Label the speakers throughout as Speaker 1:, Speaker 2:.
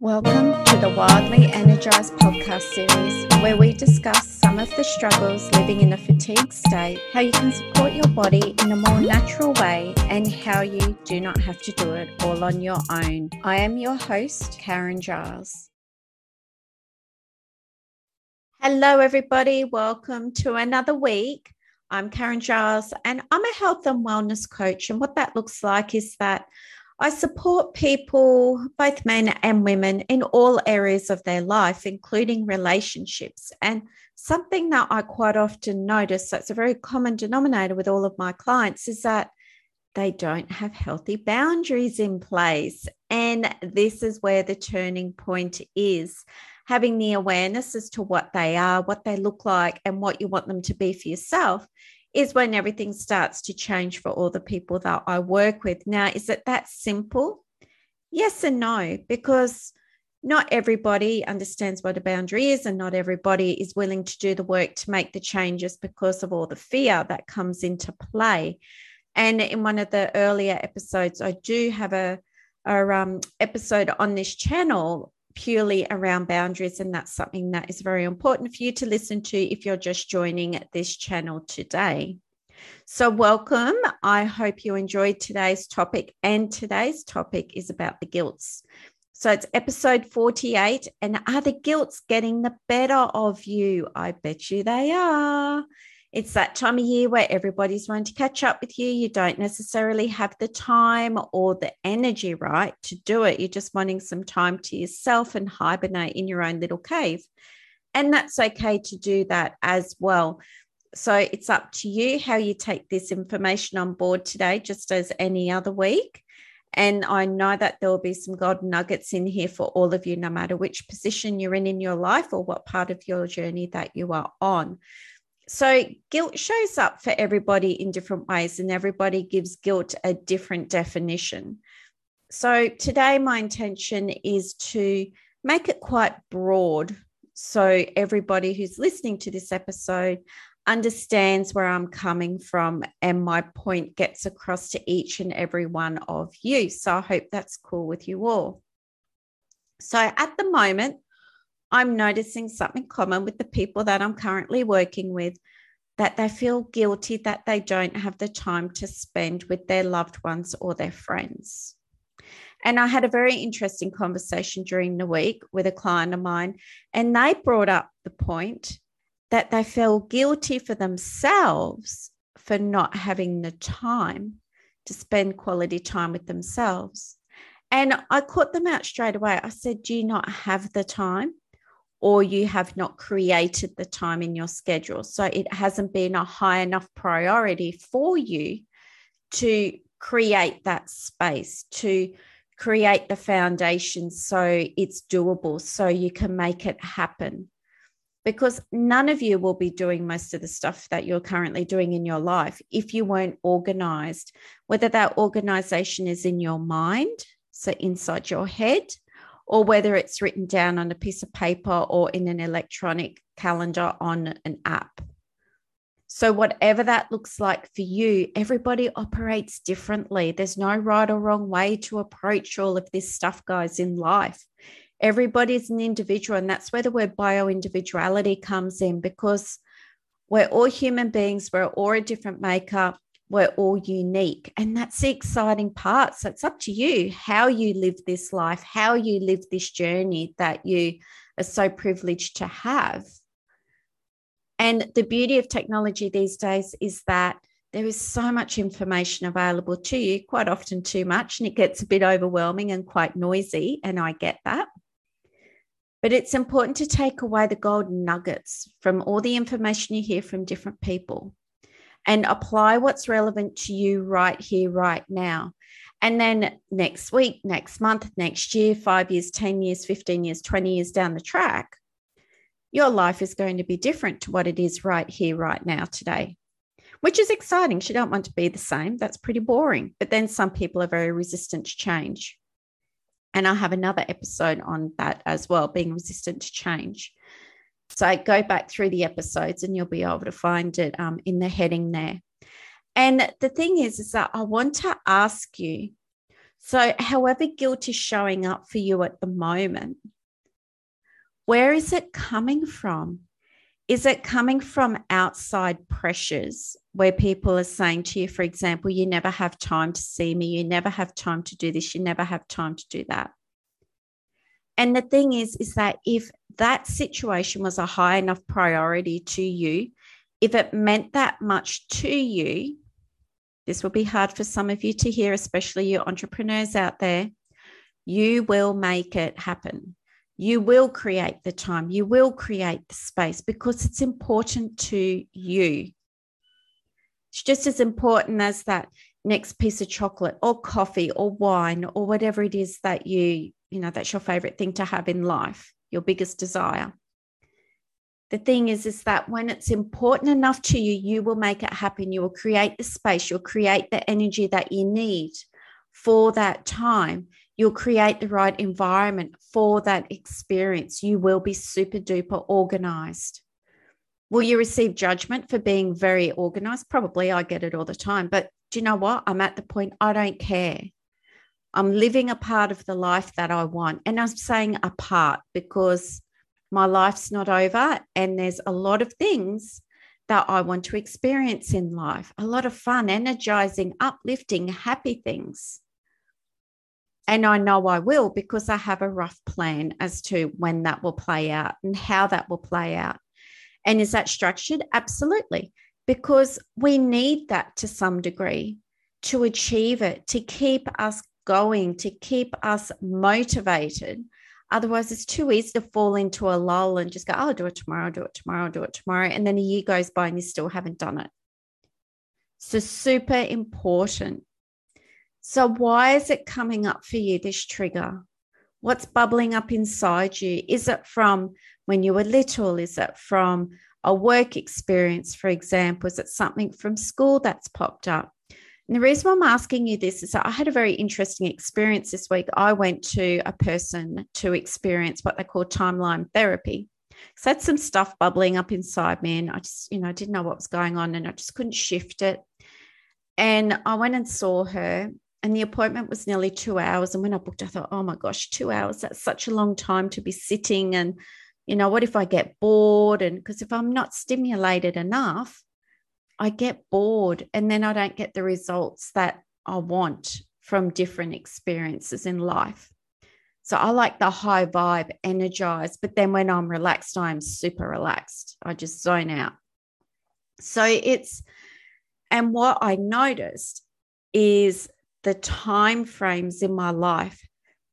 Speaker 1: Welcome to the Wildly Energized podcast series, where we discuss some of the struggles living in a fatigued state, how you can support your body in a more natural way, and how you do not have to do it all on your own. I am your host, Karen Giles. Hello, everybody. Welcome to another week. I'm Karen Giles, and I'm a health and wellness coach. And what that looks like is that I support people, both men and women, in all areas of their life, including relationships. And something that I quite often notice that's a very common denominator with all of my clients is that they don't have healthy boundaries in place. And this is where the turning point is having the awareness as to what they are, what they look like, and what you want them to be for yourself is when everything starts to change for all the people that I work with. Now, is it that simple? Yes and no, because not everybody understands what a boundary is, and not everybody is willing to do the work to make the changes because of all the fear that comes into play. And in one of the earlier episodes, I do have a, a um, episode on this channel purely around boundaries. And that's something that is very important for you to listen to if you're just joining this channel today. So, welcome. I hope you enjoyed today's topic. And today's topic is about the guilts. So, it's episode 48. And are the guilts getting the better of you? I bet you they are. It's that time of year where everybody's wanting to catch up with you. You don't necessarily have the time or the energy, right, to do it. You're just wanting some time to yourself and hibernate in your own little cave. And that's okay to do that as well. So it's up to you how you take this information on board today, just as any other week. And I know that there will be some golden nuggets in here for all of you, no matter which position you're in in your life or what part of your journey that you are on. So, guilt shows up for everybody in different ways, and everybody gives guilt a different definition. So, today, my intention is to make it quite broad so everybody who's listening to this episode understands where I'm coming from and my point gets across to each and every one of you. So, I hope that's cool with you all. So, at the moment, I'm noticing something common with the people that I'm currently working with that they feel guilty that they don't have the time to spend with their loved ones or their friends. And I had a very interesting conversation during the week with a client of mine, and they brought up the point that they feel guilty for themselves for not having the time to spend quality time with themselves. And I caught them out straight away. I said, Do you not have the time? Or you have not created the time in your schedule. So it hasn't been a high enough priority for you to create that space, to create the foundation so it's doable, so you can make it happen. Because none of you will be doing most of the stuff that you're currently doing in your life if you weren't organized, whether that organization is in your mind, so inside your head, or whether it's written down on a piece of paper or in an electronic calendar on an app. So, whatever that looks like for you, everybody operates differently. There's no right or wrong way to approach all of this stuff, guys, in life. Everybody's an individual, and that's where the word bio individuality comes in because we're all human beings, we're all a different makeup, we're all unique. And that's the exciting part. So it's up to you how you live this life, how you live this journey that you are so privileged to have. And the beauty of technology these days is that there is so much information available to you, quite often too much, and it gets a bit overwhelming and quite noisy. And I get that. But it's important to take away the golden nuggets from all the information you hear from different people and apply what's relevant to you right here, right now. And then next week, next month, next year, five years, 10 years, 15 years, 20 years down the track, your life is going to be different to what it is right here, right now, today, which is exciting. You don't want to be the same. That's pretty boring. But then some people are very resistant to change. And I have another episode on that as well, being resistant to change. So go back through the episodes and you'll be able to find it um, in the heading there. And the thing is, is that I want to ask you So, however, guilt is showing up for you at the moment, where is it coming from? Is it coming from outside pressures where people are saying to you, for example, you never have time to see me, you never have time to do this, you never have time to do that? And the thing is, is that if that situation was a high enough priority to you, if it meant that much to you, this will be hard for some of you to hear, especially you entrepreneurs out there. You will make it happen. You will create the time, you will create the space because it's important to you. It's just as important as that next piece of chocolate or coffee or wine or whatever it is that you, you know, that's your favorite thing to have in life, your biggest desire. The thing is, is that when it's important enough to you, you will make it happen. You will create the space, you'll create the energy that you need for that time you'll create the right environment for that experience. You will be super duper organized. Will you receive judgment for being very organized? Probably I get it all the time. But do you know what? I'm at the point I don't care. I'm living a part of the life that I want. And I'm saying a part because my life's not over and there's a lot of things that I want to experience in life a lot of fun, energizing, uplifting, happy things. And I know I will because I have a rough plan as to when that will play out and how that will play out. And is that structured? Absolutely. Because we need that to some degree to achieve it, to keep us going, to keep us motivated. Otherwise, it's too easy to fall into a lull and just go, oh, I'll do it tomorrow, I'll do it tomorrow, I'll do it tomorrow. And then a year goes by and you still haven't done it. So, super important so, why is it coming up for you, this trigger? What's bubbling up inside you? Is it from when you were little? Is it from a work experience, for example? Is it something from school that's popped up? And the reason I'm asking you this is that I had a very interesting experience this week. I went to a person to experience what they call timeline therapy. So I had some stuff bubbling up inside me, and I just, you know, I didn't know what was going on, and I just couldn't shift it. And I went and saw her, and the appointment was nearly two hours. And when I booked, I thought, oh my gosh, two hours, that's such a long time to be sitting. And, you know, what if I get bored? And because if I'm not stimulated enough, I get bored and then I don't get the results that I want from different experiences in life. So I like the high vibe, energized, but then when I'm relaxed, I'm super relaxed. I just zone out. So it's, and what I noticed is the time frames in my life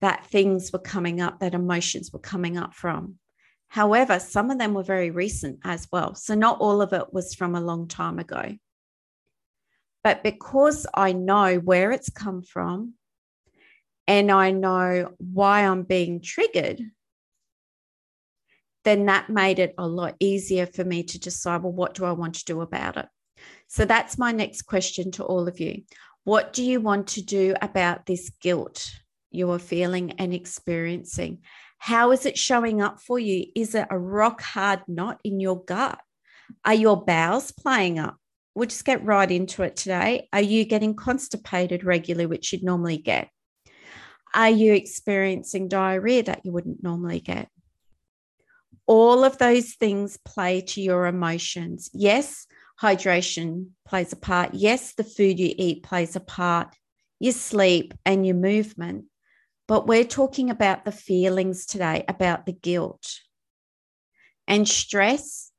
Speaker 1: that things were coming up, that emotions were coming up from. However, some of them were very recent as well. So not all of it was from a long time ago. But because I know where it's come from and I know why I'm being triggered, then that made it a lot easier for me to decide, well, what do I want to do about it? So that's my next question to all of you. What do you want to do about this guilt you are feeling and experiencing? How is it showing up for you? Is it a rock hard knot in your gut? Are your bowels playing up? We'll just get right into it today. Are you getting constipated regularly, which you'd normally get? Are you experiencing diarrhea that you wouldn't normally get? All of those things play to your emotions. Yes, hydration plays a part. Yes, the food you eat plays a part, your sleep and your movement. But we're talking about the feelings today, about the guilt and stress,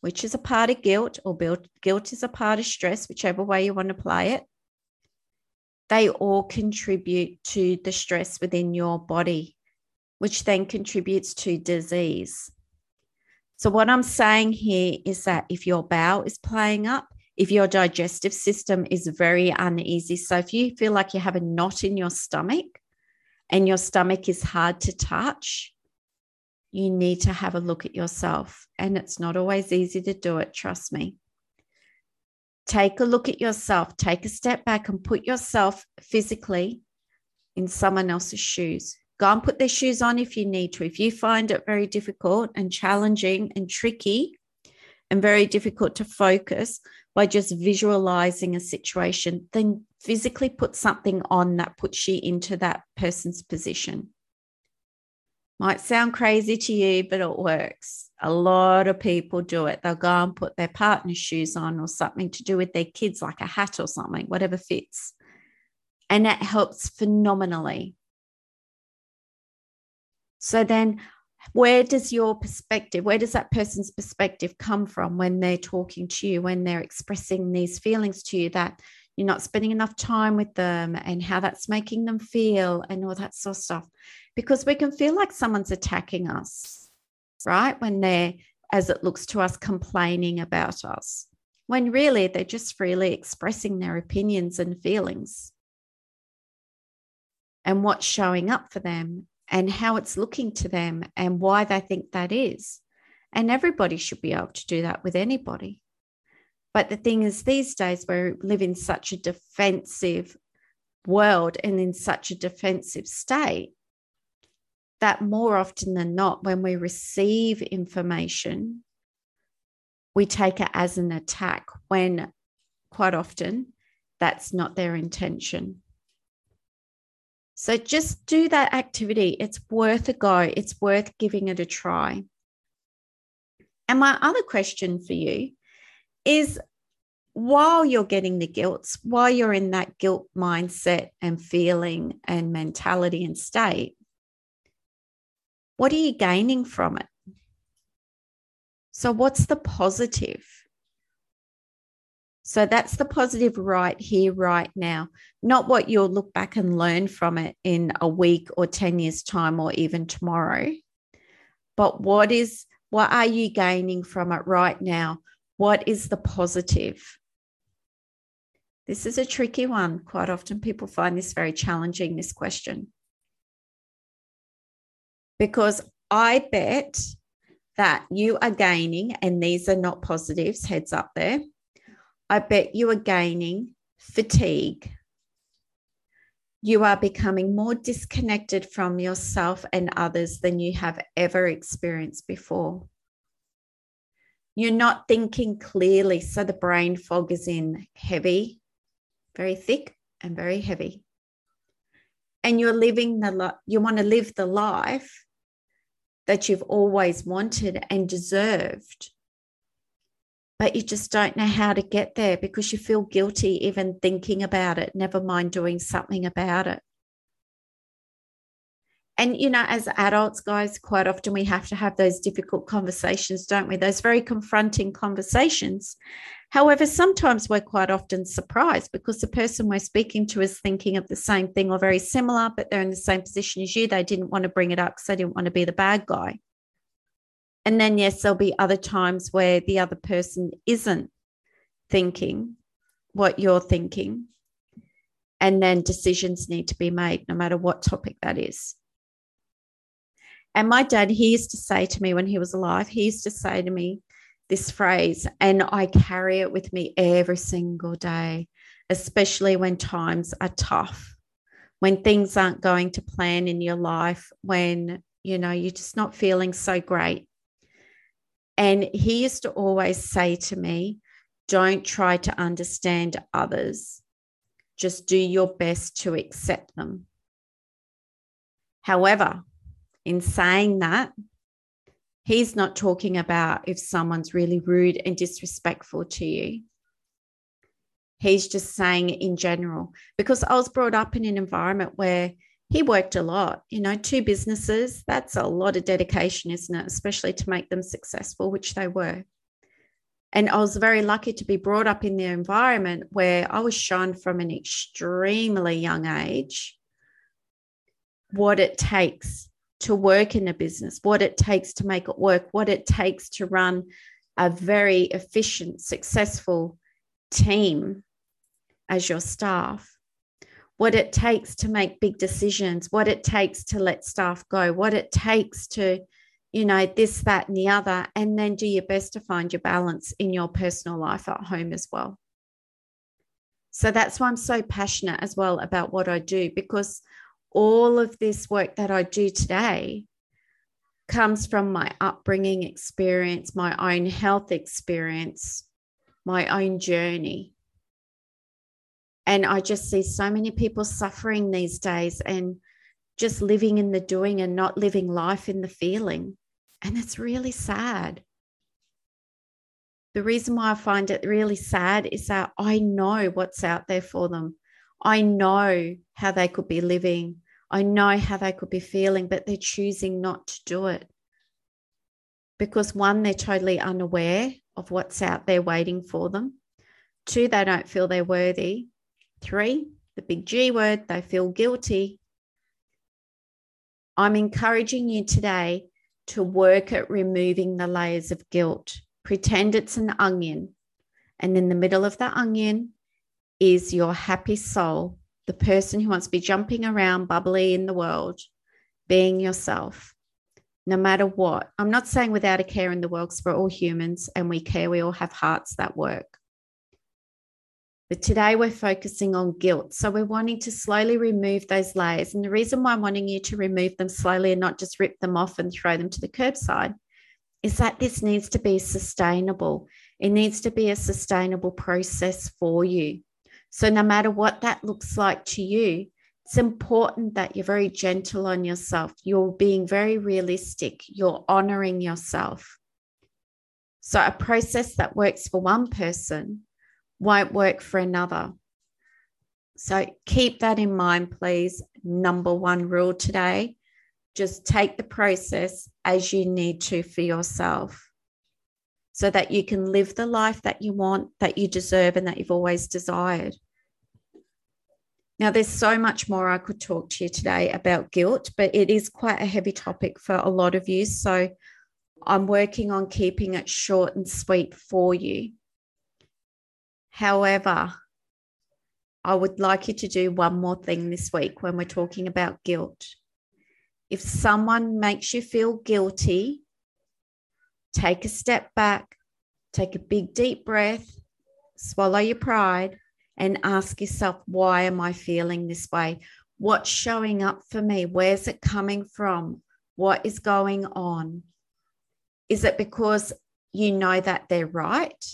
Speaker 1: which is a part of guilt, or guilt is a part of stress, whichever way you want to play it. They all contribute to the stress within your body, which then contributes to disease. So, what I'm saying here is that if your bowel is playing up, if your digestive system is very uneasy, so if you feel like you have a knot in your stomach and your stomach is hard to touch, you need to have a look at yourself. And it's not always easy to do it, trust me. Take a look at yourself, take a step back and put yourself physically in someone else's shoes. Go and put their shoes on if you need to. If you find it very difficult and challenging and tricky and very difficult to focus by just visualizing a situation, then physically put something on that puts you into that person's position. Might sound crazy to you, but it works. A lot of people do it. They'll go and put their partner's shoes on or something to do with their kids, like a hat or something, whatever fits. And that helps phenomenally. So then, where does your perspective, where does that person's perspective come from when they're talking to you, when they're expressing these feelings to you that you're not spending enough time with them and how that's making them feel and all that sort of stuff? because we can feel like someone's attacking us, right? When they're, as it looks to us, complaining about us, when really they're just freely expressing their opinions and feelings and what's showing up for them and how it's looking to them and why they think that is. And everybody should be able to do that with anybody. But the thing is, these days we live in such a defensive world and in such a defensive state that more often than not, when we receive information, we take it as an attack when quite often that's not their intention. So just do that activity. It's worth a go, it's worth giving it a try. And my other question for you is while you're getting the guilt, while you're in that guilt mindset and feeling and mentality and state, what are you gaining from it? So, what's the positive? So, that's the positive right here, right now, not what you'll look back and learn from it in a week or 10 years' time or even tomorrow. But what is, what are you gaining from it right now? What is the positive? This is a tricky one. Quite often people find this very challenging, this question because I bet that you are gaining, and these are not positives, heads up there. I bet you are gaining fatigue. You are becoming more disconnected from yourself and others than you have ever experienced before. You're not thinking clearly, so the brain fog is in heavy, very thick, and very heavy. And you're living the life, you want to live the life that you've always wanted and deserved. But you just don't know how to get there because you feel guilty even thinking about it, never mind doing something about it. And, you know, as adults, guys, quite often we have to have those difficult conversations, don't we? Those very confronting conversations. However, sometimes we're quite often surprised because the person we're speaking to is thinking of the same thing or very similar, but they're in the same position as you. They didn't want to bring it up because they didn't want to be the bad guy. And then, yes, there'll be other times where the other person isn't thinking what you're thinking. And then decisions need to be made, no matter what topic that is. And my dad, he used to say to me when he was alive, he used to say to me this phrase, and I carry it with me every single day, especially when times are tough, when things aren't going to plan in your life, when you know you're just not feeling so great. And he used to always say to me, don't try to understand others, just do your best to accept them. However, in saying that, he's not talking about if someone's really rude and disrespectful to you. He's just saying it in general, because I was brought up in an environment where he worked a lot, you know, two businesses, that's a lot of dedication, isn't it? Especially to make them successful, which they were. And I was very lucky to be brought up in the environment where I was shown from an extremely young age what it takes to work in a business, what it takes to make it work, what it takes to run a very efficient, successful team as your staff, what it takes to make big decisions, what it takes to let staff go, what it takes to, you know, this, that, and the other, and then do your best to find your balance in your personal life at home as well. So that's why I'm so passionate as well about what I do because all of this work that I do today comes from my upbringing experience, my own health experience, my own journey. And I just see so many people suffering these days and just living in the doing and not living life in the feeling. And it's really sad. The reason why I find it really sad is that I know what's out there for them. I know how they could be living. I know how they could be feeling, but they're choosing not to do it. Because one, they're totally unaware of what's out there waiting for them. Two, they don't feel they're worthy. Three, the big G word, they feel guilty. I'm encouraging you today to work at removing the layers of guilt. Pretend it's an onion. And in the middle of the onion is your happy soul, the person who wants to be jumping around, bubbly in the world, being yourself, no matter what. I'm not saying without a care in the world, because we're all humans and we care. We all have hearts that work. But today we're focusing on guilt. So we're wanting to slowly remove those layers. And the reason why I'm wanting you to remove them slowly and not just rip them off and throw them to the curbside is that this needs to be sustainable. It needs to be a sustainable process for you. So no matter what that looks like to you, it's important that you're very gentle on yourself. You're being very realistic. You're honoring yourself. So a process that works for one person won't work for another. So keep that in mind, please. Number one rule today just take the process as you need to for yourself so that you can live the life that you want, that you deserve, and that you've always desired. Now, there's so much more I could talk to you today about guilt, but it is quite a heavy topic for a lot of you. So I'm working on keeping it short and sweet for you. However, I would like you to do one more thing this week when we're talking about guilt. If someone makes you feel guilty, take a step back, take a big deep breath, swallow your pride, and ask yourself, why am I feeling this way? What's showing up for me? Where's it coming from? What is going on? Is it because you know that they're right?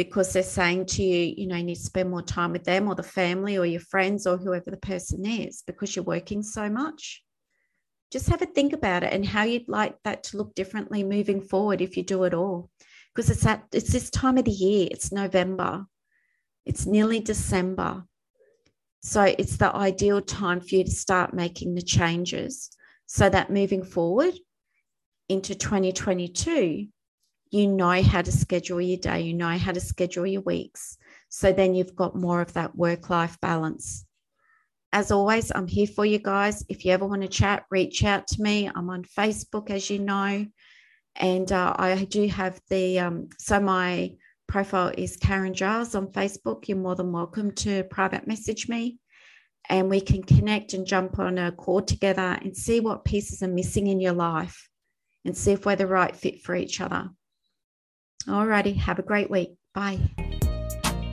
Speaker 1: because they're saying to you, you know, you need to spend more time with them or the family or your friends or whoever the person is because you're working so much. Just have a think about it and how you'd like that to look differently moving forward if you do it all. Because it's that it's this time of the year, it's November, it's nearly December. So it's the ideal time for you to start making the changes so that moving forward into 2022, you know how to schedule your day, you know how to schedule your weeks. So then you've got more of that work life balance. As always, I'm here for you guys. If you ever want to chat, reach out to me. I'm on Facebook, as you know. And uh, I do have the, um, so my profile is Karen Giles on Facebook. You're more than welcome to private message me and we can connect and jump on a call together and see what pieces are missing in your life and see if we're the right fit for each other. Alrighty, have a great week. Bye.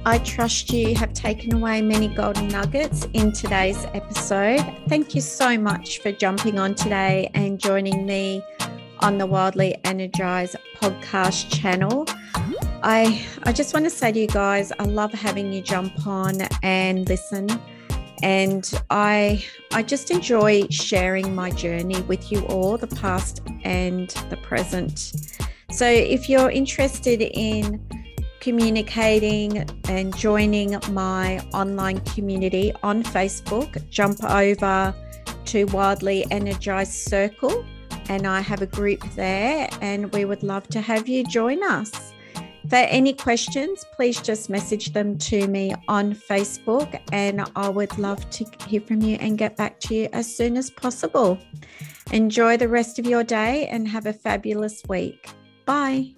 Speaker 1: I trust you have taken away many golden nuggets in today's episode. Thank you so much for jumping on today and joining me on the Wildly Energized podcast channel. I I just want to say to you guys, I love having you jump on and listen. And I I just enjoy sharing my journey with you all, the past and the present. So if you're interested in communicating and joining my online community on Facebook, jump over to Wildly Energized Circle and I have a group there and we would love to have you join us. For any questions, please just message them to me on Facebook and I would love to hear from you and get back to you as soon as possible. Enjoy the rest of your day and have a fabulous week. Bye.